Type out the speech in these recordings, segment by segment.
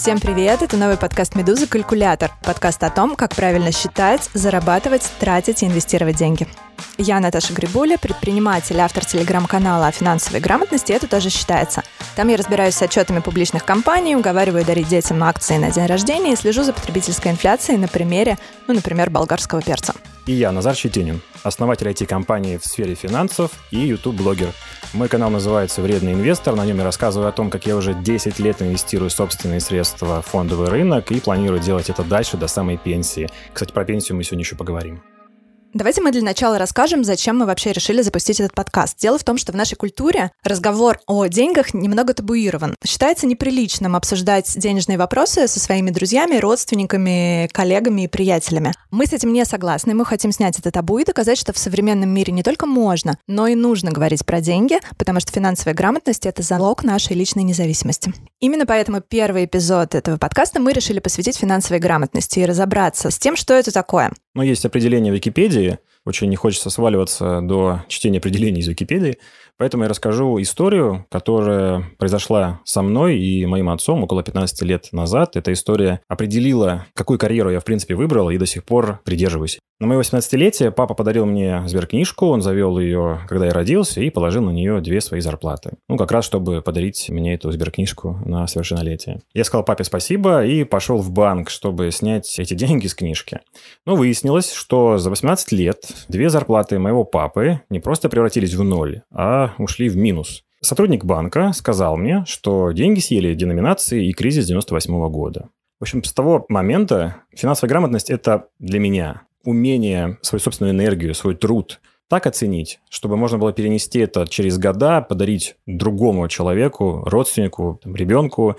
Всем привет! Это новый подкаст «Медуза. Калькулятор». Подкаст о том, как правильно считать, зарабатывать, тратить и инвестировать деньги. Я Наташа Грибуля, предприниматель, автор телеграм-канала о финансовой грамотности, это тоже считается. Там я разбираюсь с отчетами публичных компаний, уговариваю дарить детям акции на день рождения и слежу за потребительской инфляцией на примере, ну, например, болгарского перца. И я, Назар Щетинин, основатель IT-компании в сфере финансов и YouTube-блогер. Мой канал называется «Вредный инвестор». На нем я рассказываю о том, как я уже 10 лет инвестирую собственные средства в фондовый рынок и планирую делать это дальше до самой пенсии. Кстати, про пенсию мы сегодня еще поговорим. Давайте мы для начала расскажем, зачем мы вообще решили запустить этот подкаст. Дело в том, что в нашей культуре разговор о деньгах немного табуирован. Считается неприличным обсуждать денежные вопросы со своими друзьями, родственниками, коллегами и приятелями. Мы с этим не согласны, мы хотим снять это табу и доказать, что в современном мире не только можно, но и нужно говорить про деньги, потому что финансовая грамотность — это залог нашей личной независимости. Именно поэтому первый эпизод этого подкаста мы решили посвятить финансовой грамотности и разобраться с тем, что это такое. Но есть определение в Википедии, очень не хочется сваливаться до чтения определений из Википедии, поэтому я расскажу историю, которая произошла со мной и моим отцом около 15 лет назад. Эта история определила, какую карьеру я, в принципе, выбрал и до сих пор придерживаюсь. На мое 18-летие папа подарил мне сберкнижку, он завел ее, когда я родился, и положил на нее две свои зарплаты. Ну, как раз, чтобы подарить мне эту сберкнижку на совершеннолетие. Я сказал папе спасибо и пошел в банк, чтобы снять эти деньги с книжки. Но выяснилось, что за 18 лет две зарплаты моего папы не просто превратились в ноль, а ушли в минус. Сотрудник банка сказал мне, что деньги съели деноминации и кризис 98 -го года. В общем, с того момента финансовая грамотность – это для меня умение свою собственную энергию, свой труд так оценить, чтобы можно было перенести это через года, подарить другому человеку, родственнику, ребенку.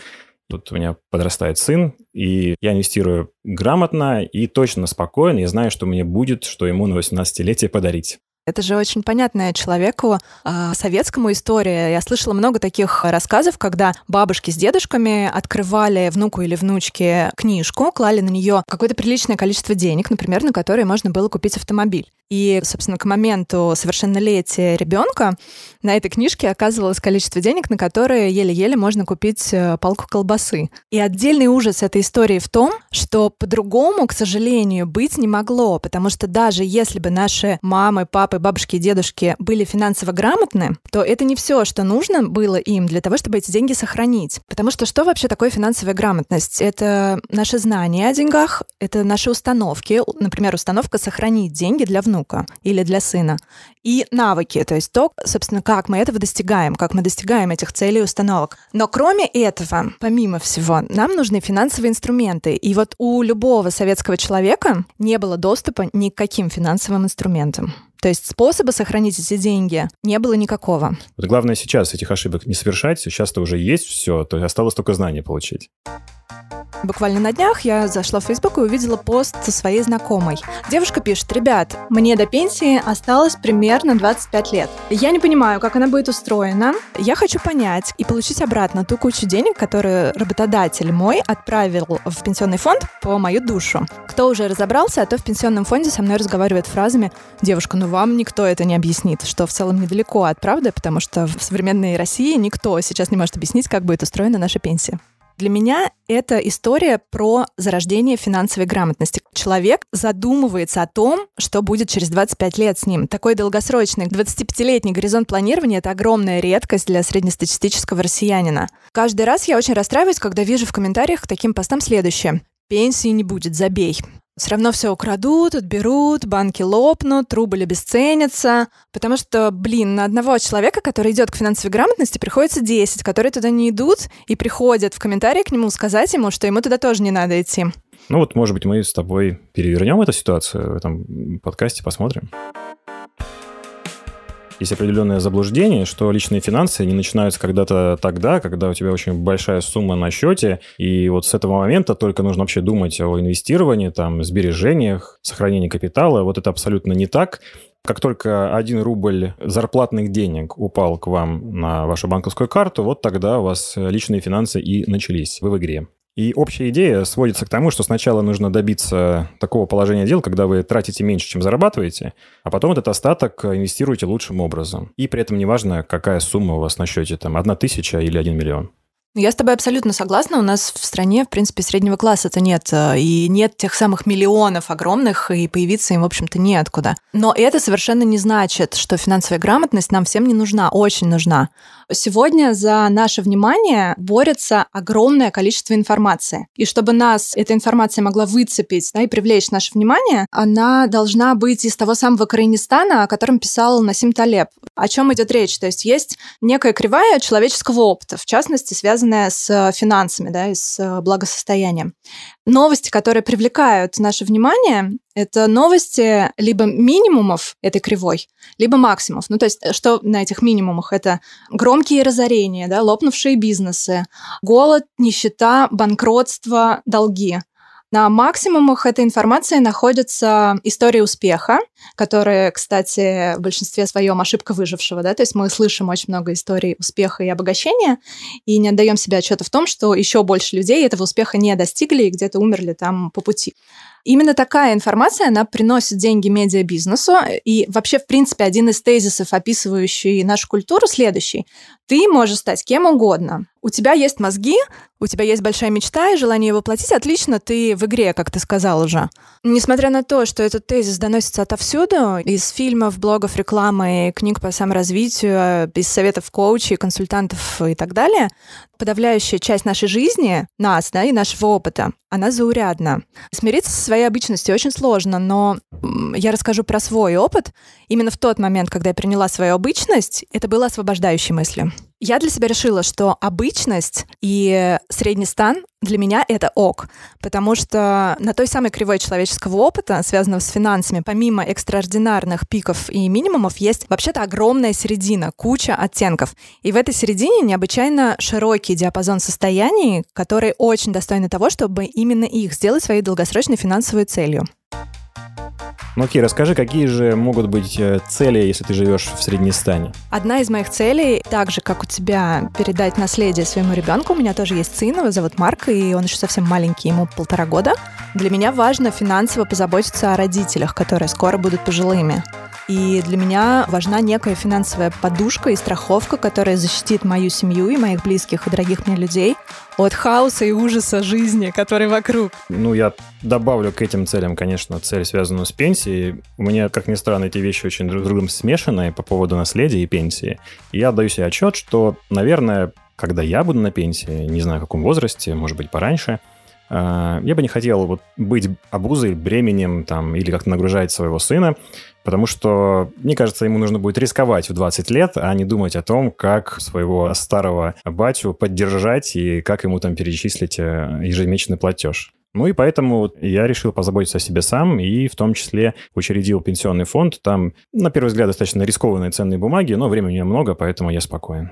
Тут у меня подрастает сын, и я инвестирую грамотно и точно спокойно, и знаю, что мне будет, что ему на 18-летие подарить. Это же очень понятная человеку, э, советскому история. Я слышала много таких рассказов, когда бабушки с дедушками открывали внуку или внучке книжку, клали на нее какое-то приличное количество денег, например, на которые можно было купить автомобиль. И, собственно, к моменту совершеннолетия ребенка на этой книжке оказывалось количество денег, на которые еле-еле можно купить э, палку колбасы. И отдельный ужас этой истории в том, что по-другому, к сожалению, быть не могло, потому что даже если бы наши мамы, папы, бабушки и дедушки были финансово грамотны, то это не все, что нужно было им для того, чтобы эти деньги сохранить. Потому что что вообще такое финансовая грамотность? Это наши знания о деньгах, это наши установки, например, установка сохранить деньги для внука или для сына. И навыки, то есть то, собственно, как мы этого достигаем, как мы достигаем этих целей и установок. Но кроме этого, помимо всего, нам нужны финансовые инструменты. И вот у любого советского человека не было доступа ни к каким финансовым инструментам. То есть способа сохранить эти деньги не было никакого. Вот главное сейчас этих ошибок не совершать. Сейчас-то уже есть все, то есть осталось только знания получить. Буквально на днях я зашла в Facebook и увидела пост со своей знакомой. Девушка пишет, ребят, мне до пенсии осталось примерно 25 лет. Я не понимаю, как она будет устроена. Я хочу понять и получить обратно ту кучу денег, которую работодатель мой отправил в пенсионный фонд по мою душу. Кто уже разобрался, а то в пенсионном фонде со мной разговаривает фразами «Девушка, ну вам никто это не объяснит», что в целом недалеко от правды, потому что в современной России никто сейчас не может объяснить, как будет устроена наша пенсия. Для меня это история про зарождение финансовой грамотности. Человек задумывается о том, что будет через 25 лет с ним. Такой долгосрочный 25-летний горизонт планирования — это огромная редкость для среднестатистического россиянина. Каждый раз я очень расстраиваюсь, когда вижу в комментариях к таким постам следующее. Пенсии не будет, забей. Все равно все украдут, отберут, банки лопнут, рубль обесценится. Потому что, блин, на одного человека, который идет к финансовой грамотности, приходится 10, которые туда не идут и приходят в комментарии к нему сказать ему, что ему туда тоже не надо идти. Ну вот, может быть, мы с тобой перевернем эту ситуацию в этом подкасте, посмотрим есть определенное заблуждение, что личные финансы не начинаются когда-то тогда, когда у тебя очень большая сумма на счете, и вот с этого момента только нужно вообще думать о инвестировании, там, сбережениях, сохранении капитала. Вот это абсолютно не так. Как только один рубль зарплатных денег упал к вам на вашу банковскую карту, вот тогда у вас личные финансы и начались. Вы в игре. И общая идея сводится к тому, что сначала нужно добиться такого положения дел, когда вы тратите меньше, чем зарабатываете, а потом этот остаток инвестируете лучшим образом. И при этом неважно, какая сумма у вас на счете, там, одна тысяча или один миллион. Я с тобой абсолютно согласна. У нас в стране, в принципе, среднего класса-то нет. Э, и нет тех самых миллионов огромных, и появиться им, в общем-то, неоткуда. Но это совершенно не значит, что финансовая грамотность нам всем не нужна, очень нужна. Сегодня за наше внимание борется огромное количество информации. И чтобы нас эта информация могла выцепить да, и привлечь наше внимание, она должна быть из того самого Каринистана, о котором писал Насим Талеб. О чем идет речь? То есть есть некая кривая человеческого опыта, в частности, связанная с финансами да, и с благосостоянием. Новости, которые привлекают наше внимание, это новости либо минимумов этой кривой, либо максимумов. Ну, то есть, что на этих минимумах? Это громкие разорения, да, лопнувшие бизнесы, голод, нищета, банкротство, долги. На максимумах этой информации находятся истории успеха, которые, кстати, в большинстве своем ошибка выжившего, да, то есть мы слышим очень много историй успеха и обогащения, и не отдаем себе отчета в том, что еще больше людей этого успеха не достигли и где-то умерли там по пути. Именно такая информация, она приносит деньги медиабизнесу. И вообще, в принципе, один из тезисов, описывающий нашу культуру, следующий. Ты можешь стать кем угодно. У тебя есть мозги, у тебя есть большая мечта и желание воплотить. Отлично, ты в игре, как ты сказал уже. Несмотря на то, что этот тезис доносится отовсюду, из фильмов, блогов, рекламы, книг по саморазвитию, из советов коучей, консультантов и так далее, подавляющая часть нашей жизни, нас, да, и нашего опыта, она заурядна. Смириться со своей обычностью очень сложно, но я расскажу про свой опыт. Именно в тот момент, когда я приняла свою обычность, это было освобождающей мыслью. Я для себя решила, что обычность и средний стан для меня это ок, потому что на той самой кривой человеческого опыта, связанного с финансами, помимо экстраординарных пиков и минимумов, есть вообще-то огромная середина, куча оттенков. И в этой середине необычайно широкий диапазон состояний, которые очень достойны того, чтобы именно их сделать своей долгосрочной финансовой целью. Ну окей, расскажи, какие же могут быть э, цели, если ты живешь в Среднестане? Одна из моих целей, так же, как у тебя, передать наследие своему ребенку. У меня тоже есть сын, его зовут Марк, и он еще совсем маленький, ему полтора года. Для меня важно финансово позаботиться о родителях, которые скоро будут пожилыми. И для меня важна некая финансовая подушка и страховка, которая защитит мою семью и моих близких и дорогих мне людей от хаоса и ужаса жизни, который вокруг. Ну, я добавлю к этим целям, конечно, цель, связанную с пенсией. У меня, как ни странно, эти вещи очень друг с другом смешанные по поводу наследия и пенсии. И я отдаю себе отчет, что, наверное, когда я буду на пенсии, не знаю, в каком возрасте, может быть, пораньше, э, я бы не хотел вот быть обузой, бременем там, или как-то нагружать своего сына, потому что, мне кажется, ему нужно будет рисковать в 20 лет, а не думать о том, как своего старого батю поддержать и как ему там перечислить э, ежемесячный платеж. Ну и поэтому я решил позаботиться о себе сам и в том числе учредил пенсионный фонд. Там, на первый взгляд, достаточно рискованные ценные бумаги, но времени много, поэтому я спокоен.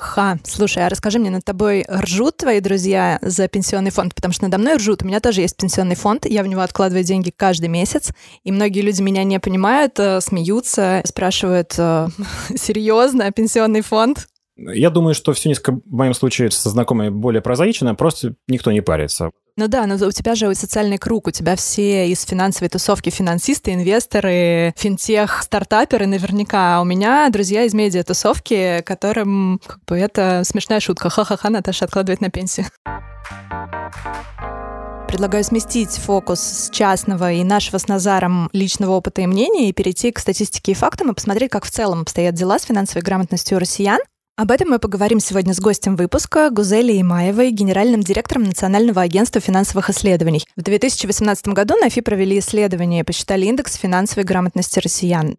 Ха, слушай, а расскажи мне, над тобой ржут твои друзья за пенсионный фонд? Потому что надо мной ржут. У меня тоже есть пенсионный фонд, я в него откладываю деньги каждый месяц, и многие люди меня не понимают, э, смеются, спрашивают, э, серьезно, пенсионный фонд? Я думаю, что все несколько в моем случае со знакомыми более прозаично, просто никто не парится. Ну да, но у тебя же социальный круг, у тебя все из финансовой тусовки финансисты, инвесторы, финтех, стартаперы наверняка. А у меня друзья из медиа-тусовки, которым как бы это смешная шутка. Ха-ха-ха, Наташа откладывает на пенсию. Предлагаю сместить фокус с частного и нашего с Назаром личного опыта и мнения и перейти к статистике и фактам и посмотреть, как в целом обстоят дела с финансовой грамотностью россиян. Об этом мы поговорим сегодня с гостем выпуска Гузели Имаевой, генеральным директором Национального агентства финансовых исследований. В 2018 году на ФИ провели исследование и посчитали индекс финансовой грамотности россиян.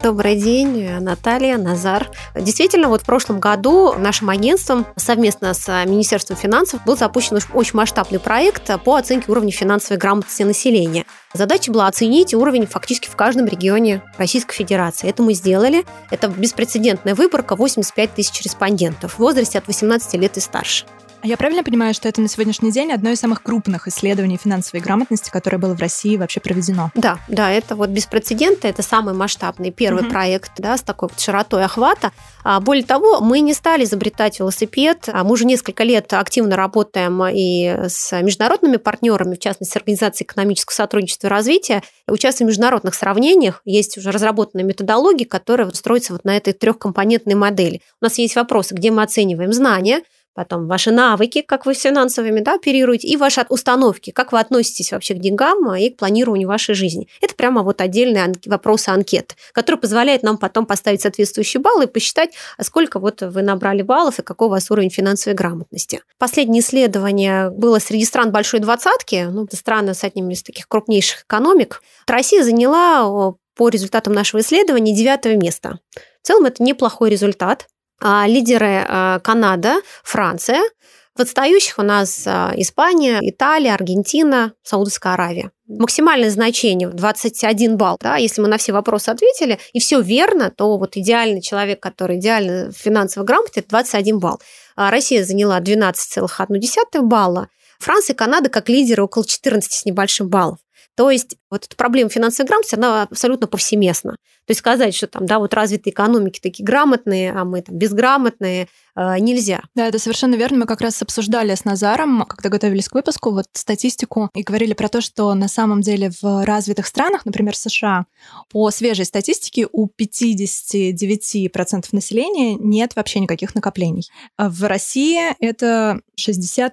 Добрый день, Наталья, Назар. Действительно, вот в прошлом году нашим агентством совместно с Министерством финансов был запущен очень масштабный проект по оценке уровня финансовой грамотности населения. Задача была оценить уровень фактически в каждом регионе Российской Федерации. Это мы сделали. Это беспрецедентная выборка 85 тысяч респондентов в возрасте от 18 лет и старше. А я правильно понимаю, что это на сегодняшний день одно из самых крупных исследований финансовой грамотности, которое было в России вообще проведено? Да, да, это вот без прецедента, это самый масштабный первый угу. проект, да, с такой вот широтой охвата. А более того, мы не стали изобретать велосипед, а мы уже несколько лет активно работаем и с международными партнерами, в частности, с Организацией экономического сотрудничества и развития, участвуем в международных сравнениях, есть уже разработанная методология, которая строится вот на этой трехкомпонентной модели. У нас есть вопросы, где мы оцениваем знания, потом ваши навыки, как вы с финансовыми да, оперируете, и ваши установки, как вы относитесь вообще к деньгам и к планированию вашей жизни. Это прямо вот отдельные вопросы анкет, которые позволяют нам потом поставить соответствующие баллы и посчитать, а сколько вот вы набрали баллов и какой у вас уровень финансовой грамотности. Последнее исследование было среди стран большой двадцатки, ну, страны с одним из таких крупнейших экономик. Россия заняла по результатам нашего исследования девятое место. В целом это неплохой результат. А, лидеры а, Канада, Франция. В отстающих у нас а, Испания, Италия, Аргентина, Саудовская Аравия. Максимальное значение 21 балл. Да, если мы на все вопросы ответили, и все верно, то вот идеальный человек, который идеально финансово грамотный, это 21 балл. Россия заняла 12,1 балла. Франция и Канада как лидеры около 14 с небольшим баллов. То есть вот эта проблема финансовой грамотности, она абсолютно повсеместна. То есть сказать, что там, да, вот развитые экономики такие грамотные, а мы там безграмотные, э, нельзя. Да, это совершенно верно. Мы как раз обсуждали с Назаром, когда готовились к выпуску, вот статистику и говорили про то, что на самом деле в развитых странах, например, США, по свежей статистике у 59% населения нет вообще никаких накоплений. А в России это 65%.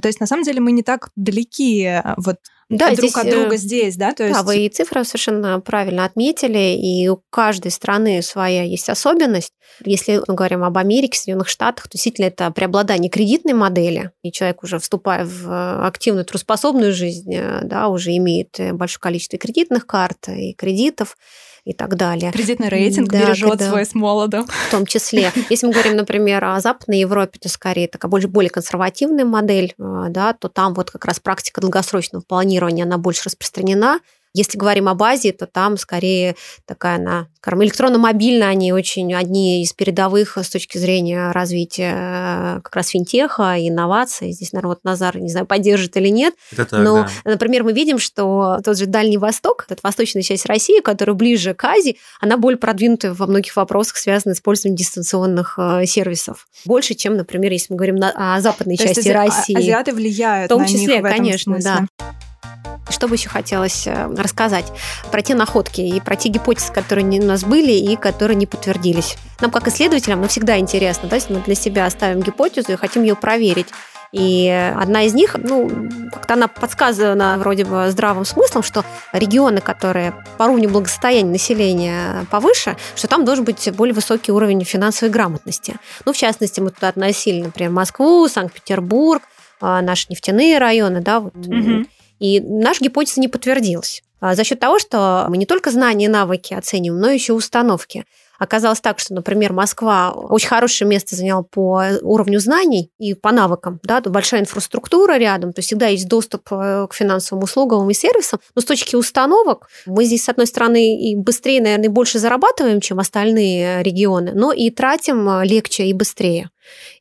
То есть на самом деле мы не так далеки э, вот да, друг здесь, от друга здесь, да? То есть... Да, вы и цифры совершенно правильно отметили, и у каждой страны своя есть особенность. Если мы говорим об Америке, Соединенных Штатах, то действительно это преобладание кредитной модели, и человек уже вступая в активную трудоспособную жизнь, э, да, уже имеет большое количество кредитных карт и кредитов, и так далее. Кредитный рейтинг да, бережет когда, свой с молоду. В том числе. Если мы говорим, например, о Западной Европе, то скорее такая больше, более консервативная модель, э, да, то там вот как раз практика долгосрочного планирования, она больше распространена. Если говорим об Азии, то там скорее такая она, скажем, электронно-мобильная, они очень одни из передовых с точки зрения развития э, как раз финтеха, инноваций. Здесь народ Назар, не знаю, поддержит или нет. Это так, Но, да. например, мы видим, что тот же Дальний Восток, это восточная часть России, которая ближе к Азии, она более продвинута во многих вопросах, связанных с использованием дистанционных э, сервисов. Больше, чем, например, если мы говорим о западной То части а, России. Азиаты влияют В том числе, них в конечно, да. Что бы еще хотелось э, рассказать про те находки и про те гипотезы, которые у нас были и которые не подтвердились. Нам, как исследователям, ну, всегда интересно, да, если мы для себя ставим гипотезу и хотим ее проверить. И одна из них, ну, как-то она подсказана вроде бы здравым смыслом, что регионы, которые по уровню благосостояния населения повыше, что там должен быть более высокий уровень финансовой грамотности. Ну, в частности, мы туда относили, например, Москву, Санкт-Петербург, а, наши нефтяные районы, да, вот. Угу. И наша гипотеза не подтвердилась. А за счет того, что мы не только знания и навыки оцениваем, но еще установки. Оказалось так, что, например, Москва очень хорошее место заняла по уровню знаний и по навыкам. Да, большая инфраструктура рядом, то есть всегда есть доступ э, к финансовым услугам и сервисам. Но с точки установок мы здесь, с одной стороны, и быстрее, наверное, больше зарабатываем, чем остальные регионы, но и тратим э, легче и быстрее.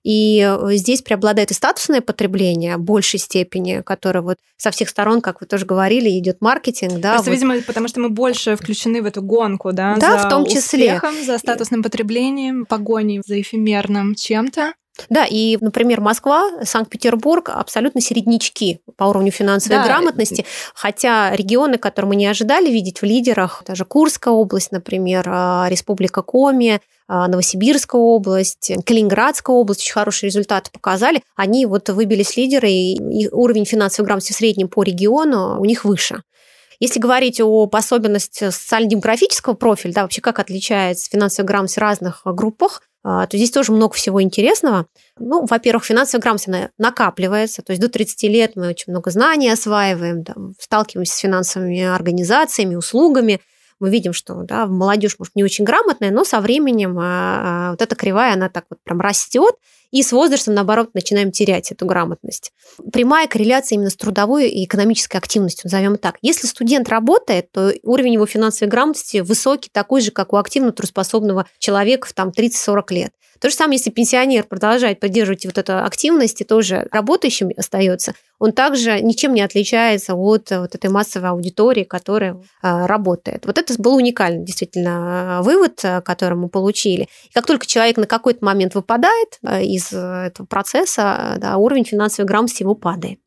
И э, здесь преобладает и статусное потребление в большей степени, которое вот со всех сторон, как вы тоже говорили, идет маркетинг. Да, Просто, вот. видимо, потому что мы больше включены в эту гонку, да, да за в том числе. успехом, за статусным потреблением, погоней за эфемерным чем-то. Да, и, например, Москва, Санкт-Петербург абсолютно середнячки по уровню финансовой да. грамотности, хотя регионы, которые мы не ожидали видеть в лидерах, даже Курская область, например, а, Республика Коми, а, Новосибирская область, Калининградская область очень хорошие результаты показали. Они вот выбились лидеры, и уровень финансовой грамотности в среднем по региону у них выше. Если говорить об особенности социально-демографического профиля, да, вообще как отличается финансовая грамотность в разных группах, то здесь тоже много всего интересного. Ну, во-первых, финансовая грамотность накапливается, то есть до 30 лет мы очень много знаний осваиваем, да, сталкиваемся с финансовыми организациями, услугами, мы видим, что да, молодежь, может, не очень грамотная, но со временем а, а, вот эта кривая, она так вот прям растет, и с возрастом, наоборот, начинаем терять эту грамотность. Прямая корреляция именно с трудовой и экономической активностью, назовем так. Если студент работает, то уровень его финансовой грамотности высокий, такой же, как у активно трудоспособного человека в там, 30-40 лет. То же самое, если пенсионер продолжает поддерживать вот эту активность и тоже работающим остается, он также ничем не отличается от вот этой массовой аудитории, которая а, работает. Вот это был уникальный действительно вывод, который мы получили. И как только человек на какой-то момент выпадает из этого процесса, да, уровень финансовой грамотности его падает.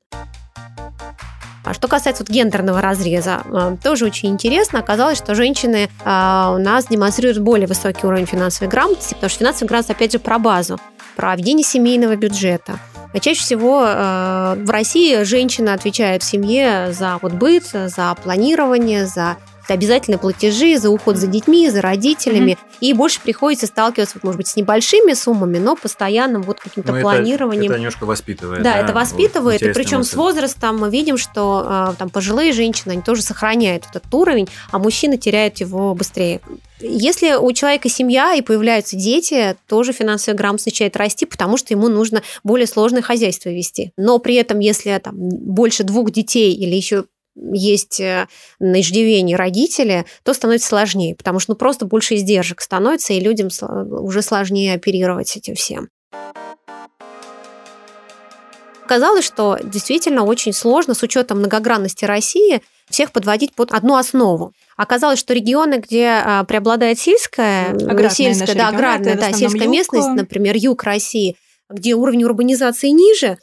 А что касается вот гендерного разреза, а, тоже очень интересно. Оказалось, что женщины а, у нас демонстрируют более высокий уровень финансовой грамотности, потому что финансовая грамотность, опять же, про базу, про ведение семейного бюджета. А чаще всего э, в России женщина отвечает в семье за вот быт, за планирование, за обязательные платежи за уход за детьми, за родителями. Mm-hmm. И больше приходится сталкиваться, может быть, с небольшими суммами, но постоянным вот каким-то но планированием. Это, это немножко воспитывает. Да, да это воспитывает. Вот, и причем мысль. с возрастом мы видим, что э, там пожилые женщины, они тоже сохраняют этот уровень, а мужчины теряют его быстрее. Если у человека семья и появляются дети, тоже финансовая грамотность начинает расти, потому что ему нужно более сложное хозяйство вести. Но при этом, если там больше двух детей или еще есть э, на иждивении родители, то становится сложнее, потому что ну, просто больше издержек становится, и людям уже сложнее оперировать этим всем. Оказалось, что действительно очень сложно с учетом многогранности России всех подводить под одну основу. Оказалось, что регионы, где а, преобладает сельская, аграрная сельская, да, аграрная, да, сельская юг. местность, например, юг России, где уровень урбанизации ниже,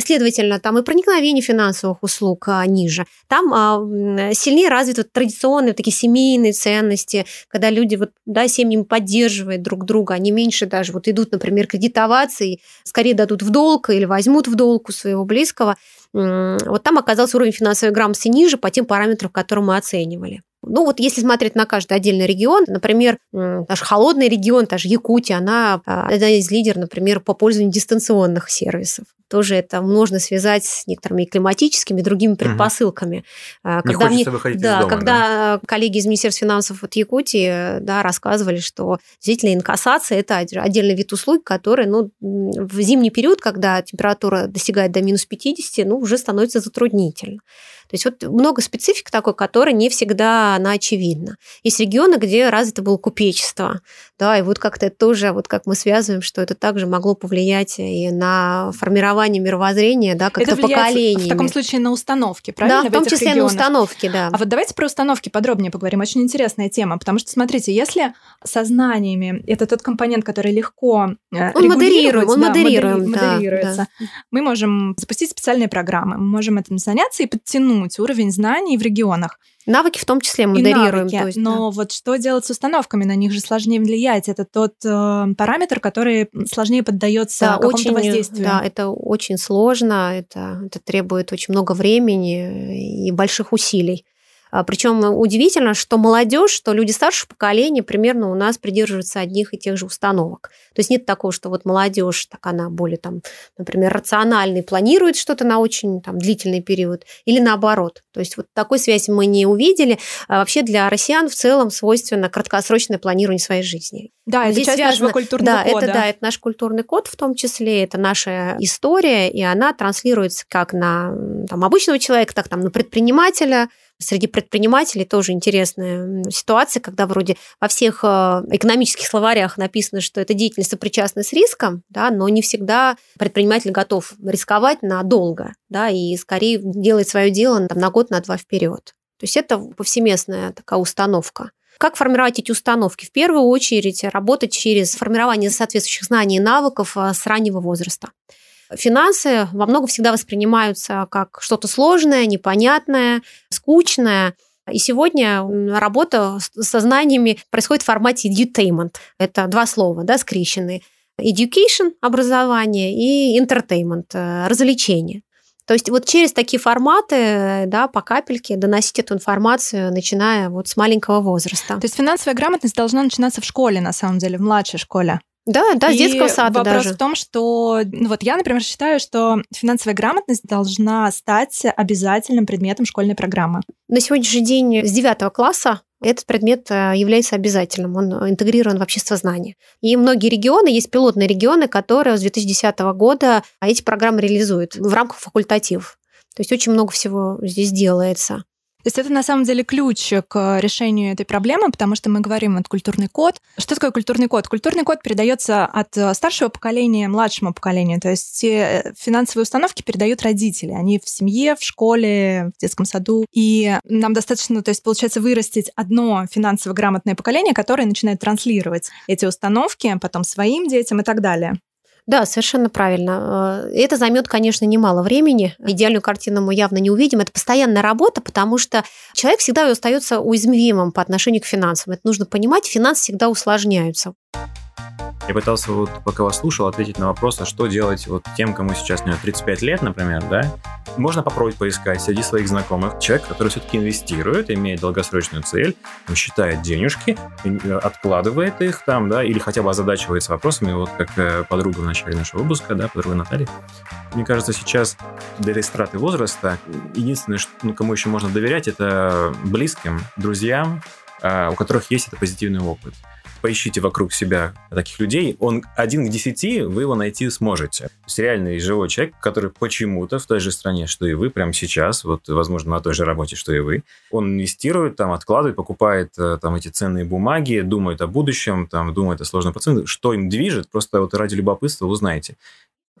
следовательно, там и проникновение финансовых услуг а, ниже. Там а, сильнее развиты традиционные такие семейные ценности, когда люди вот, да, семьями поддерживают друг друга, они меньше даже вот идут, например, кредитоваться и скорее дадут в долг или возьмут в долг у своего близкого. Вот там оказался уровень финансовой грамотности ниже по тем параметрам, которые мы оценивали. Ну вот если смотреть на каждый отдельный регион, например, наш холодный регион, та же Якутия, она одна из лидеров, например, по пользованию дистанционных сервисов тоже это можно связать с некоторыми климатическими другими предпосылками. Угу. Когда Не мне, выходить да, из дома, когда да? коллеги из Министерства финансов от Якутии да, рассказывали, что действительно инкассация – это отдельный вид услуг, который ну, в зимний период, когда температура достигает до минус 50, ну, уже становится затруднительно. То есть вот много специфик такой, которая не всегда она очевидна. Есть регионы, где развито было купечество, да, и вот как-то это тоже, вот как мы связываем, что это также могло повлиять и на формирование мировоззрения, да, как-то поколениями. в таком случае на установки, правильно? Да, в том в числе регионах? на установки, да. А вот давайте про установки подробнее поговорим. Очень интересная тема, потому что, смотрите, если сознаниями это тот компонент, который легко э, он модерируем, он да, модерируем, да, модерируется, да. мы можем запустить специальные программы, мы можем этим заняться и подтянуть подтянуть уровень знаний в регионах. Навыки в том числе модерируем. навыки, есть, но да. вот что делать с установками? На них же сложнее влиять. Это тот э, параметр, который сложнее поддается да, какому-то воздействию. Да, это очень сложно, это, это требует очень много времени и больших усилий. А, Причем удивительно, что молодежь, что люди старшего поколения примерно у нас придерживаются одних и тех же установок. То есть нет такого, что вот молодежь, так она более там, например, рациональный, планирует что-то на очень там, длительный период, или наоборот. То есть вот такой связи мы не увидели. А вообще для россиян в целом свойственно краткосрочное планирование своей жизни. Да, это Здесь часть связано, нашего культурного да, кода. Это, да, это наш культурный код в том числе, это наша история, и она транслируется как на там, обычного человека, так там, на предпринимателя, Среди предпринимателей тоже интересная ситуация, когда вроде во всех э, экономических словарях написано, что эта деятельность сопричастна с риском, да, но не всегда предприниматель готов рисковать надолго, да, и скорее делает свое дело там, на год, на два вперед. То есть это повсеместная такая установка. Как формировать эти установки? В первую очередь работать через формирование соответствующих знаний и навыков э, с раннего возраста. Финансы во многом всегда воспринимаются как что-то сложное, непонятное, скучное. И сегодня работа со знаниями происходит в формате edutainment. Это два слова, да, скрещенные. Education – образование и entertainment – развлечение. То есть вот через такие форматы, да, по капельке доносить эту информацию, начиная вот с маленького возраста. То есть финансовая грамотность должна начинаться в школе, на самом деле, в младшей школе. Да, да, с детского сада вопрос даже. в том, что ну, вот я, например, считаю, что финансовая грамотность должна стать обязательным предметом школьной программы. На сегодняшний день с девятого класса этот предмет э, является обязательным, он интегрирован в обществознание. И многие регионы, есть пилотные регионы, которые с 2010 года эти программы реализуют в рамках факультатив. То есть очень много всего здесь делается. То есть это на самом деле ключ к решению этой проблемы, потому что мы говорим вот культурный код. Что такое культурный код? Культурный код передается от э, старшего поколения младшему поколению. То есть э, финансовые установки передают родители. Они в семье, в школе, в детском саду. И нам достаточно, то есть получается, вырастить одно финансово грамотное поколение, которое начинает транслировать эти установки потом своим детям и так далее. Да, совершенно правильно. Э, это займет, конечно, немало времени. Идеальную картину мы явно не увидим. Это постоянная работа, потому что человек всегда остается уязвимым по отношению к финансам. Это нужно понимать. Финансы всегда усложняются. Я пытался вот, пока вас слушал, ответить на вопрос, а что делать вот тем, кому сейчас не 35 лет, например, да? Можно попробовать поискать среди своих знакомых человек, который все-таки инвестирует, имеет долгосрочную цель, считает денежки, э, откладывает их там, да, или хотя бы озадачивается вопросами, вот как э, подруга в начале нашего выпуска, да, подруга Наталья. Мне кажется, сейчас для этой страты возраста единственное, что, ну, кому еще можно доверять, это близким, друзьям, а, у которых есть это позитивный опыт поищите вокруг себя таких людей, он один к десяти, вы его найти сможете. То есть реальный живой человек, который почему-то в той же стране, что и вы, прямо сейчас, вот, возможно, на той же работе, что и вы, он инвестирует, там, откладывает, покупает э, там эти ценные бумаги, думает о будущем, там, думает о сложном проценте, что им движет, просто вот ради любопытства узнаете.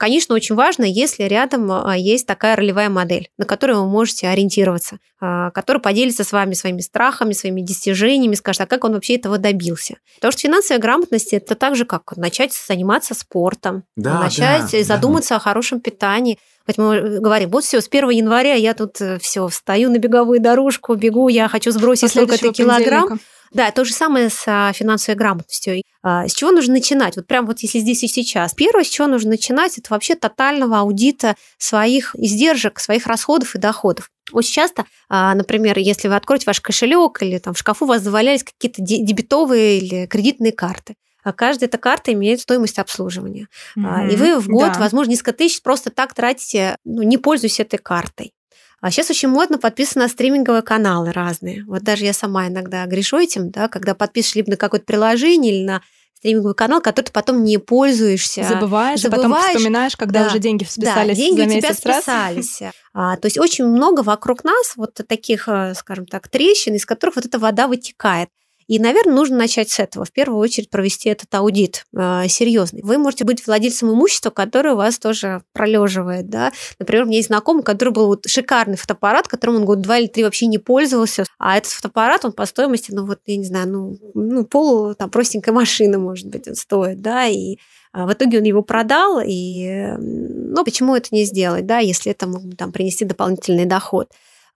Конечно, очень важно, если рядом а, есть такая ролевая модель, на которую вы можете ориентироваться, а, которая поделится с вами своими страхами, своими достижениями, скажет, а как он вообще этого добился. Потому что финансовая грамотность – это так же, как начать заниматься спортом, да, начать да, задуматься да. о хорошем питании. Поэтому мы говорим, вот все, с 1 января я тут э, все, встаю на беговую дорожку, бегу, я хочу сбросить столько-то килограмм. Да, то же самое с а, финансовой грамотностью. А, с чего нужно начинать? Вот прям вот если здесь и сейчас. Первое, с чего нужно начинать, это вообще тотального аудита своих издержек, своих расходов и доходов. Очень часто, а, например, если вы откроете ваш кошелек или там в шкафу у вас завалялись какие-то дебетовые или кредитные карты, а каждая эта карта имеет стоимость обслуживания. Mm-hmm. И вы в год, да. возможно, несколько тысяч просто так тратите, ну, не пользуясь этой картой. А сейчас очень модно подписаны на стриминговые каналы разные. Вот даже я сама иногда грешу этим, да, когда подпишешь либо на какое-то приложение или на стриминговый канал, который ты потом не пользуешься. Забываешь, забываешь. а потом вспоминаешь, когда да, уже деньги списались да, деньги за месяц у тебя списались. А, то есть очень много вокруг нас вот таких, э, скажем так, трещин, из которых вот эта вода вытекает. И, наверное, нужно начать с этого. В первую очередь провести этот аудит э, серьезный. Вы можете быть владельцем имущества, которое вас тоже пролеживает. Да? Например, у меня есть знакомый, который был вот шикарный фотоаппарат, которым он год два или три вообще не пользовался. А этот фотоаппарат, он по стоимости, ну вот, я не знаю, ну, ну пол там простенькой машины, может быть, он стоит, да, и а, в итоге он его продал, и ну, почему это не сделать, да, если это мог там, принести дополнительный доход.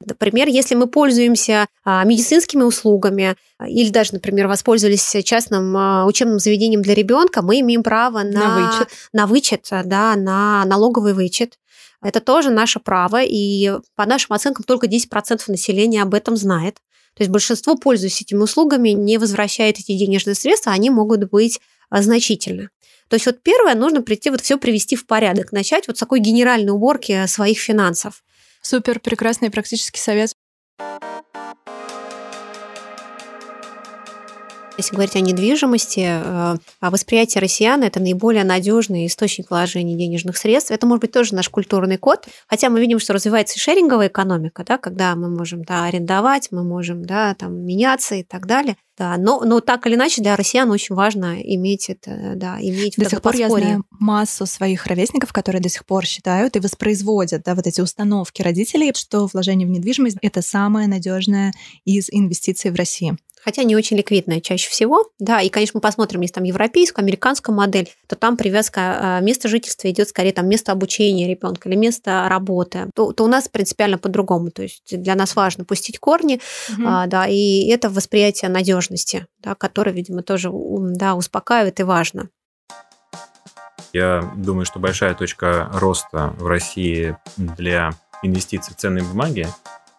Например, если мы пользуемся а, медицинскими услугами а, или даже, например, воспользовались частным а, учебным заведением для ребенка, мы имеем право на, на вычет, на, вычет да, на налоговый вычет. Это тоже наше право, и по нашим оценкам только 10% населения об этом знает. То есть большинство, пользуясь этими услугами, не возвращает эти денежные средства, они могут быть значительны. То есть вот первое, нужно прийти, вот все привести в порядок, начать вот с такой генеральной уборки своих финансов. Супер, прекрасный практический совет. Если говорить о недвижимости, э, восприятие россиян – это наиболее надежный источник вложения денежных средств. Это может быть тоже наш культурный код, хотя мы видим, что развивается и шеринговая экономика, да, когда мы можем да, арендовать, мы можем да, там, меняться и так далее. Да, но, но так или иначе для россиян очень важно иметь это, да, иметь До вот сих пор я знаю массу своих ровесников, которые до сих пор считают и воспроизводят да, вот эти установки родителей, что вложение в недвижимость – это самое надежное из инвестиций в России хотя не очень ликвидная чаще всего. Да, и, конечно, мы посмотрим, если там европейскую, американскую модель, то там привязка а, места жительства идет скорее там место обучения ребенка или место работы. То, то у нас принципиально по-другому. То есть для нас важно пустить корни, угу. да, и это восприятие надежности, да, которое, видимо, тоже да, успокаивает и важно. Я думаю, что большая точка роста в России для инвестиций в ценные бумаги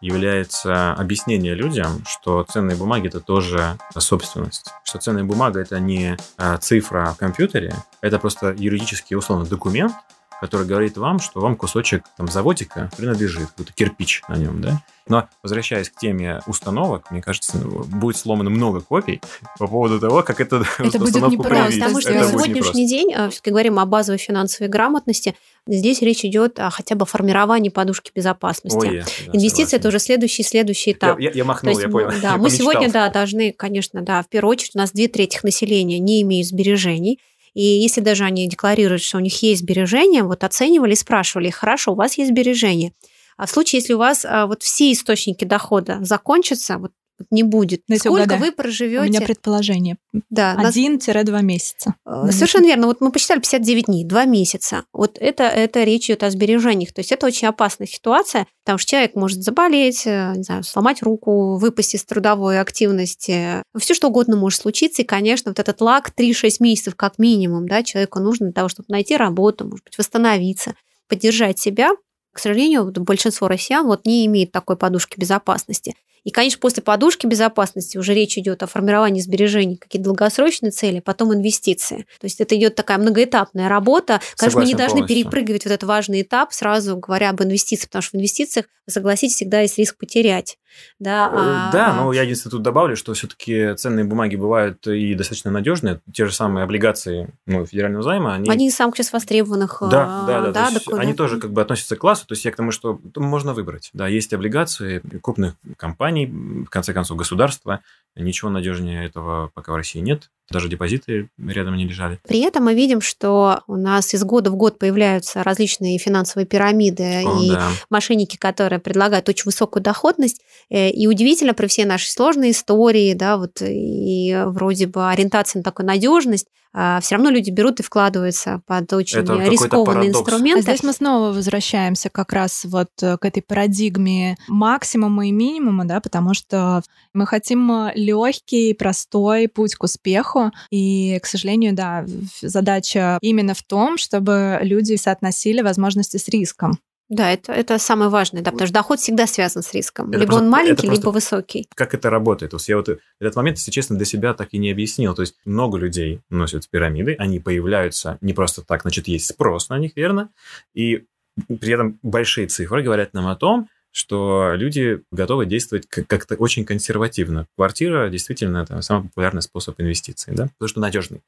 является объяснение людям, что ценные бумаги это тоже собственность. Что ценная бумага это не а, цифра в компьютере, это просто юридический условно документ, который говорит вам, что вам кусочек там заводика принадлежит, какой-то кирпич на нем, да? Но возвращаясь к теме установок, мне кажется, будет сломано много копий по поводу того, как это, это будет непросто, потому что на сегодняшний день, а, все-таки говорим о базовой финансовой грамотности, здесь речь идет о хотя бы формировании подушки безопасности. Ой, да, Инвестиции – это уже следующий, следующий этап. Я, я, я махнул, есть, я понял. Да, я мы сегодня, да, должны, конечно, да, в первую очередь у нас две трети населения не имеют сбережений, и если даже они декларируют, что у них есть сбережения, вот оценивали спрашивали, хорошо, у вас есть сбережения. А в случае, если у вас а, вот все источники дохода закончатся, вот не будет. Дайте Сколько угадаю. вы У проживете? меня предположение. Да, нас- 1-2 месяца. Э, Совершенно верно. Вот мы посчитали 59 дней, 2 месяца. Вот это, это речь идет о сбережениях. То есть это очень опасная ситуация, потому что человек может заболеть, э, не знаю, сломать руку, выпасть из трудовой активности. Все что угодно может случиться. И, конечно, вот этот лак 3-6 месяцев как минимум да, человеку нужно для того, чтобы найти работу, может быть, восстановиться, поддержать себя. К сожалению, большинство россиян вот не имеет такой подушки безопасности. И, конечно, после подушки безопасности уже речь идет о формировании сбережений, какие-то долгосрочные цели, потом инвестиции. То есть это идет такая многоэтапная работа. Конечно, мы не Согласен должны полностью. перепрыгивать вот этот важный этап, сразу говоря об инвестициях, потому что в инвестициях, согласитесь, всегда есть риск потерять. Да, а- Э, Да, но я единственное тут добавлю, что все-таки ценные бумаги бывают и достаточно надежные. Те же самые облигации ну, федерального займа, они... Они из самых сейчас востребованных Да, а, да, да. то есть они тоже как бы относятся к классу. То есть я к тому, что можно выбрать. Да, есть облигации крупных компаний, в конце концов, государства. Ничего надежнее этого пока в России нет. Даже депозиты рядом не лежали. При этом мы видим, что у нас из года в год появляются различные финансовые пирамиды О, и да. мошенники, которые предлагают очень высокую доходность. Э, И удивительно, при всей нашей сложной истории, да, вот и вроде бы ориентации на такую надежность, все равно люди берут и вкладываются под очень Это какой-то рискованные парадокс. А инструменты. здесь мы снова возвращаемся как раз вот э, к этой парадигме максимума и минимума, да, потому что мы хотим легкий, простой путь к успеху, и, к сожалению, да, задача именно в том, чтобы люди соотносили возможности с риском. Да, это, это самое важное, да, потому что доход всегда связан с риском. Это либо просто- он маленький, либо высокий. Как это работает? То есть я вот этот момент, если честно, для себя так и не объяснил. То есть много людей носят пирамиды, они появляются не просто так, значит, есть спрос на них, верно? И при этом большие цифры говорят нам о том, что люди готовы действовать как- как-то очень консервативно. Квартира действительно это самый популярный способ инвестиций, да, потому что надежный.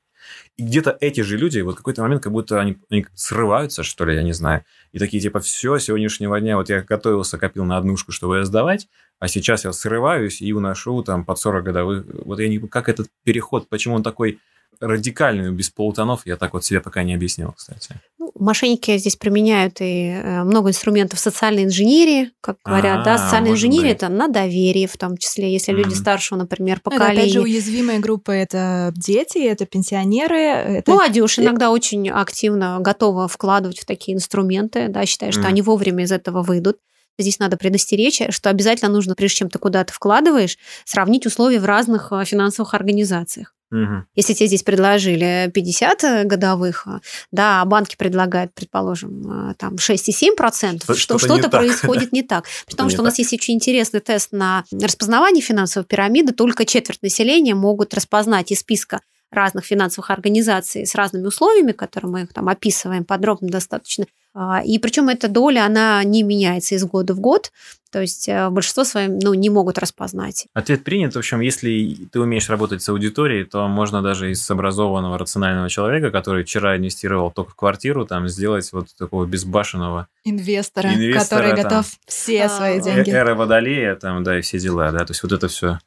И где-то эти же люди, вот какой-то момент, как будто они, они срываются, что ли, я не знаю, и такие типа, все, сегодняшнего дня вот я готовился, копил на однушку, чтобы ее сдавать, а сейчас я срываюсь и уношу там под 40 годовых. Вот я не... Как этот переход, почему он такой радикальный, без полутонов, я так вот себе пока не объяснил, кстати. Мошенники здесь применяют и э, много инструментов социальной инженерии, как говорят, да, А, социальная может инженерия быть. это на доверие, в том числе, если люди старшего, например, Ну, Это, опять же, поколения. уязвимые группы — это дети, это пенсионеры, это Молодежь иногда очень активно готова вкладывать в такие инструменты, да, считая, что они вовремя из этого выйдут. Здесь надо предостеречь, что обязательно нужно, прежде чем ты куда-то вкладываешь, сравнить условия в разных э, финансовых организациях. Мгм. Если тебе здесь предложили 50 годовых, а, да, а банки предлагают, предположим, а, там 6,7%, Что- что, что-то не что-то так. происходит не так. При том, что у нас так. есть очень интересный тест на распознавание финансовой пирамиды, только четверть населения могут распознать из списка разных финансовых организаций с разными условиями, которые мы их там описываем подробно достаточно. А, И причем эта доля, она не меняется из года в год. То есть э, большинство своим ну, не могут распознать. Ответ принят. В общем, если ты умеешь работать с аудиторией, то можно даже из образованного, рационального человека, который вчера инвестировал только в квартиру, там сделать вот такого безбашенного инвестора, Инвестора, который там. готов все А, свои э- деньги. эра водолея, там, да, и все дела, да. То есть вот это все.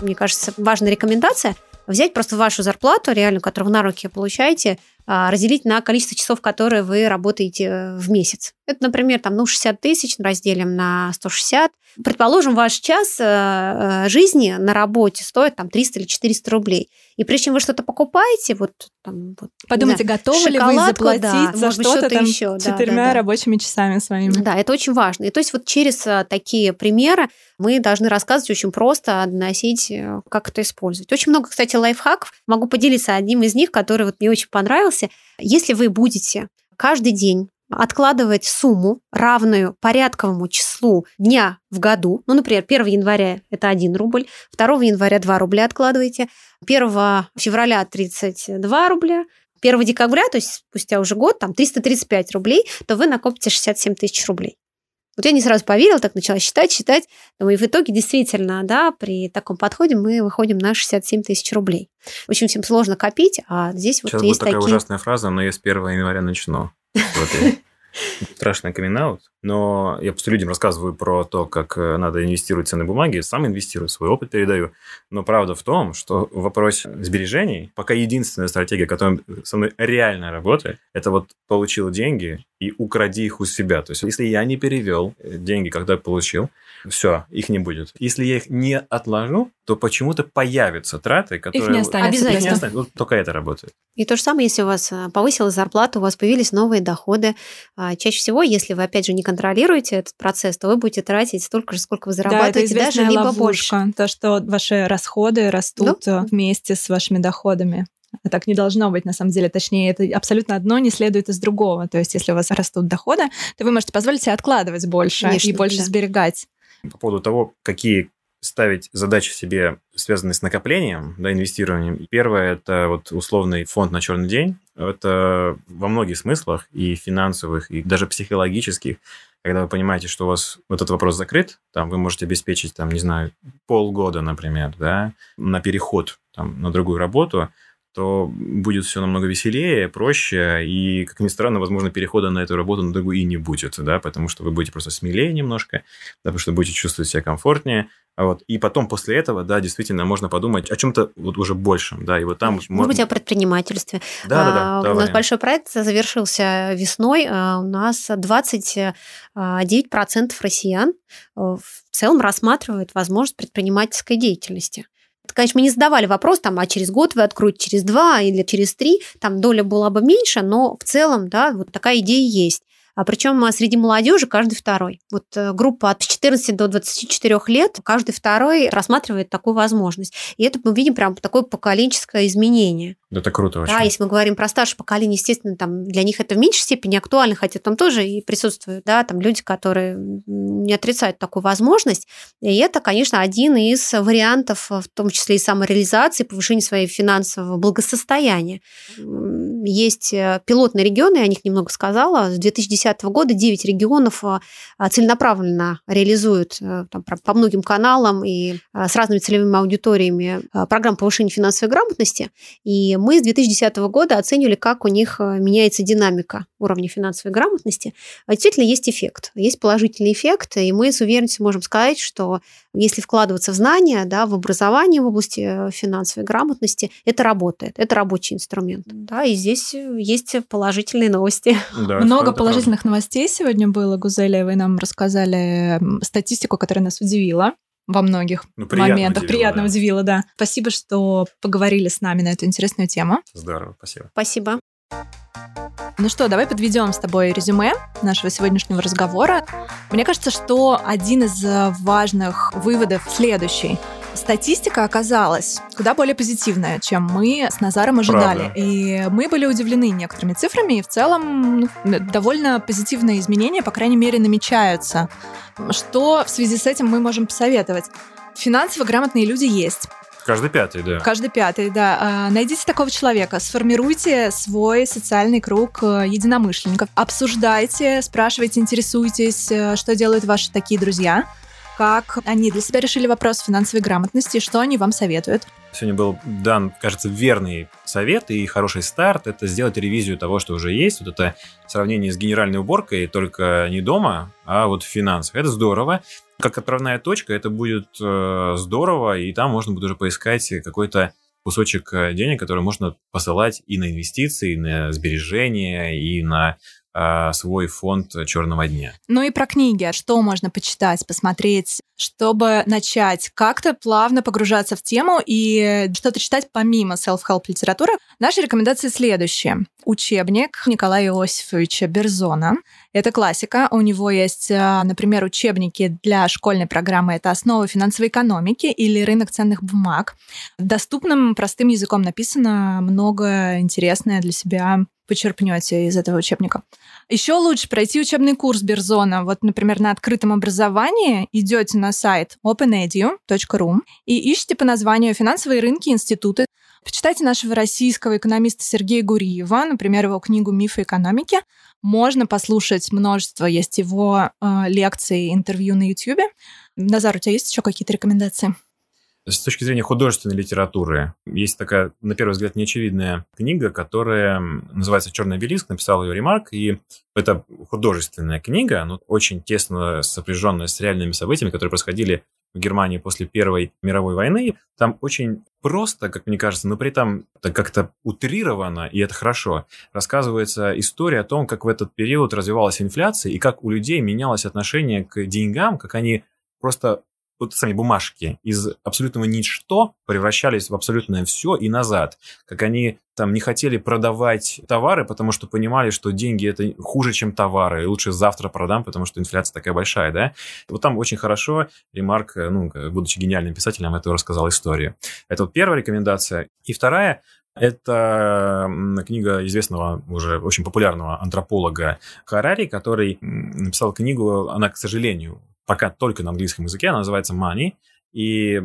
мне кажется, важная рекомендация взять просто вашу зарплату, реально, которую вы на руки получаете, разделить на количество часов, которые вы работаете э, в месяц. Это, например, там, ну, 60 тысяч разделим на 160. Предположим, ваш час э, э, жизни на работе стоит там 300 или 400 рублей. И прежде чем вы что-то покупаете, вот там... Вот, Подумайте, знаю, готовы ли вы заплатить да, за что-то там еще, четырьмя да, да. рабочими часами своими? Да, это очень важно. И то есть вот через а, такие примеры мы должны рассказывать очень просто, доносить, э, как это использовать. Очень много, кстати, лайфхаков. Могу поделиться одним из них, который вот мне очень понравился. Если вы будете каждый день откладывать сумму, равную порядковому числу дня в году. Ну, например, 1 января это 1 рубль, 2 января 2 рубля откладываете, 1 февраля 32 рубля, 1 декабря, то есть спустя уже год, там 335 рублей, то вы накопите 67 тысяч рублей. Вот я не сразу поверила, так начала считать, считать. Думаю, и в итоге действительно, да, при таком подходе мы выходим на 67 тысяч рублей. Очень всем сложно копить, а здесь вот Сейчас есть будет такая такие... ужасная фраза, но я с 1 января начну. Страшный камин но я просто людям рассказываю про то, как э, надо инвестировать в ценные бумаги, сам инвестирую, свой опыт передаю. Но правда в том, что в вопросе сбережений пока единственная стратегия, которая со мной реально работает, это вот получил деньги и укради их у себя. То есть если я не перевел э, деньги, когда получил, все, их не будет. Если я их не отложу, то почему-то появятся траты, которые... Их не останется. Обязательно. Их не останется. Вот только это работает. И то же самое, если у вас э, повысилась зарплата, у вас появились новые доходы. А, чаще всего, если вы, опять же, не контролируете этот процесс, то вы будете тратить столько же, сколько вы зарабатываете, да, это даже либо ловушка, больше. То, что ваши расходы растут да? вместе с вашими доходами. Так не должно быть, на самом деле. Точнее, это абсолютно одно не следует из другого. То есть, если у вас растут доходы, то вы можете позволить себе откладывать больше Конечно, и больше да. сберегать. По поводу того, какие ставить задачи себе, связанные с накоплением, да, инвестированием. Первое – это вот условный фонд на черный день. Это во многих смыслах, и финансовых, и даже психологических, когда вы понимаете, что у вас вот этот вопрос закрыт, там вы можете обеспечить, там, не знаю, полгода, например, да, на переход там, на другую работу, то будет все намного веселее, проще, и, как ни странно, возможно, перехода на эту работу на другую и не будет, да, потому что вы будете просто смелее немножко, да, потому что будете чувствовать себя комфортнее, вот. И потом после этого, да, действительно, можно подумать о чем-то вот уже большем, да, и вот там... Может можно... быть, о предпринимательстве. Да, да, да. А, у нас большой проект завершился весной, а, у нас 29% россиян э, в целом рассматривают возможность предпринимательской деятельности. Конечно, мы не задавали вопрос, там, а через год вы откроете, через два или через три, там доля была бы меньше, но в целом, да, вот такая идея есть а причем а, среди молодежи каждый второй. Вот э, группа от 14 до 24 лет, каждый второй рассматривает такую возможность. И это мы видим прям такое поколенческое изменение. Это круто очень. Да, если мы говорим про старшее поколение, естественно, там для них это в меньшей степени актуально, хотя там тоже и присутствуют, да, там люди, которые не отрицают такую возможность. И это, конечно, один из вариантов, в том числе и самореализации, повышения своего финансового благосостояния. Есть э, пилотные регионы, я о них немного сказала. С 2010 года 9 регионов э, целенаправленно реализуют э, там, по многим каналам и с разными целевыми аудиториями программ повышения финансовой грамотности. И мы с 2010 года оценивали, как у них меняется динамика уровня финансовой грамотности. А действительно есть эффект, есть положительный эффект, и мы с уверенностью можем сказать, что если вкладываться в знания, да, в образование в области э, финансовой грамотности, это работает, это рабочий инструмент. Да, и здесь есть положительные новости. Да, Много положительных правда. новостей сегодня было, Гузеля, вы нам рассказали статистику, которая нас удивила во многих ну, приятно моментах. Удивило, приятно да. удивило, да. Спасибо, что поговорили с нами на эту интересную тему. Здорово, спасибо. Спасибо. Ну что, давай подведем с тобой резюме нашего сегодняшнего разговора. Мне кажется, что один из важных выводов следующий. Статистика оказалась куда более позитивная, чем мы с Назаром ожидали. Правда. И мы были удивлены некоторыми цифрами, и в целом ну, довольно позитивные изменения, по крайней мере, намечаются. Что в связи с этим мы можем посоветовать? Финансово грамотные люди есть. Каждый пятый, да. Каждый пятый, да. А, найдите такого человека, сформируйте свой социальный круг э, единомышленников, обсуждайте, спрашивайте, интересуйтесь, э, что делают ваши такие друзья, как они для себя решили вопрос финансовой грамотности, что они вам советуют. Сегодня был дан, кажется, верный совет и хороший старт. Это сделать ревизию того, что уже есть. Вот это сравнение с генеральной уборкой, только не дома, а вот в финансах. Это здорово. Как отправная точка, это будет э, здорово, и там можно будет уже поискать какой-то кусочек э, денег, который можно посылать и на инвестиции, и на сбережения, и на э, свой фонд черного дня. Ну и про книги. Что можно почитать, посмотреть, чтобы начать как-то плавно погружаться в тему и что-то читать помимо self-help литературы? Наши рекомендации следующие. Учебник Николая Иосифовича Берзона. Это классика. У него есть, э, например, учебники для школьной программы. Это «Основы финансовой экономики» или «Рынок ценных бумаг». Доступным, простым языком написано много интересное для себя почерпнете из этого учебника. Еще лучше пройти учебный курс Берзона. Вот, например, на открытом образовании идете на сайт openedu.ru и ищите по названию «Финансовые рынки институты». Почитайте нашего российского экономиста Сергея Гуриева, например, его книгу «Мифы экономики». Можно послушать множество, есть его э, лекций, интервью на YouTube. Назар, у тебя есть еще какие-то рекомендации? С точки зрения художественной литературы, есть такая, на первый взгляд, неочевидная книга, которая называется «Черный обелиск», написал ее Ремарк, и это художественная книга, но очень тесно сопряженная с реальными событиями, которые происходили в Германии после Первой мировой войны. Там очень просто, как мне кажется, но при этом как-то утрировано, и это хорошо, рассказывается история о том, как в этот период развивалась инфляция и как у людей менялось отношение к деньгам, как они просто вот сами бумажки из абсолютного ничто превращались в абсолютное все и назад. Как они там не хотели продавать товары, потому что понимали, что деньги это хуже, чем товары, и лучше завтра продам, потому что инфляция такая большая, да. Вот там очень хорошо Ремарк, ну, будучи гениальным писателем, это рассказал историю. Это вот первая рекомендация. И вторая, это книга известного, уже очень популярного антрополога Харари, который написал книгу, она, к сожалению, пока только на английском языке, она называется Money. И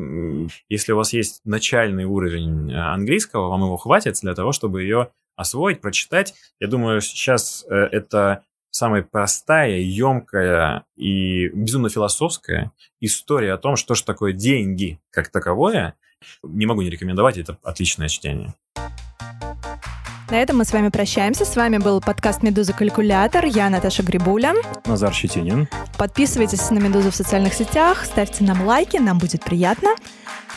если у вас есть начальный уровень э, английского, вам его хватит для того, чтобы ее освоить, прочитать. Я думаю, сейчас э, это самая простая, емкая и безумно философская история о том, что же такое деньги как таковое. Не могу не рекомендовать, это отличное чтение. На этом мы с вами прощаемся. С вами был подкаст «Медуза Калькулятор». Я Наташа Грибуля. Назар Щетинин. Подписывайтесь на «Медузу» в социальных сетях, ставьте нам лайки, нам будет приятно.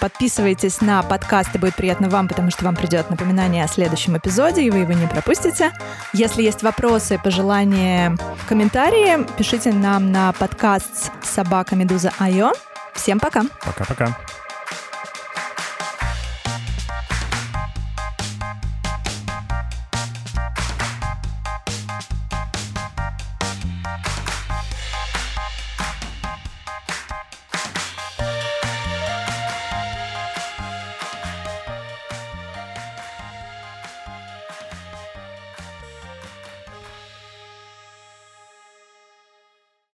Подписывайтесь на подкаст, и будет приятно вам, потому что вам придет напоминание о следующем эпизоде, и вы его не пропустите. Если есть вопросы, пожелания, комментарии, пишите нам на подкаст собака Медуза Айо. Всем пока. Пока-пока.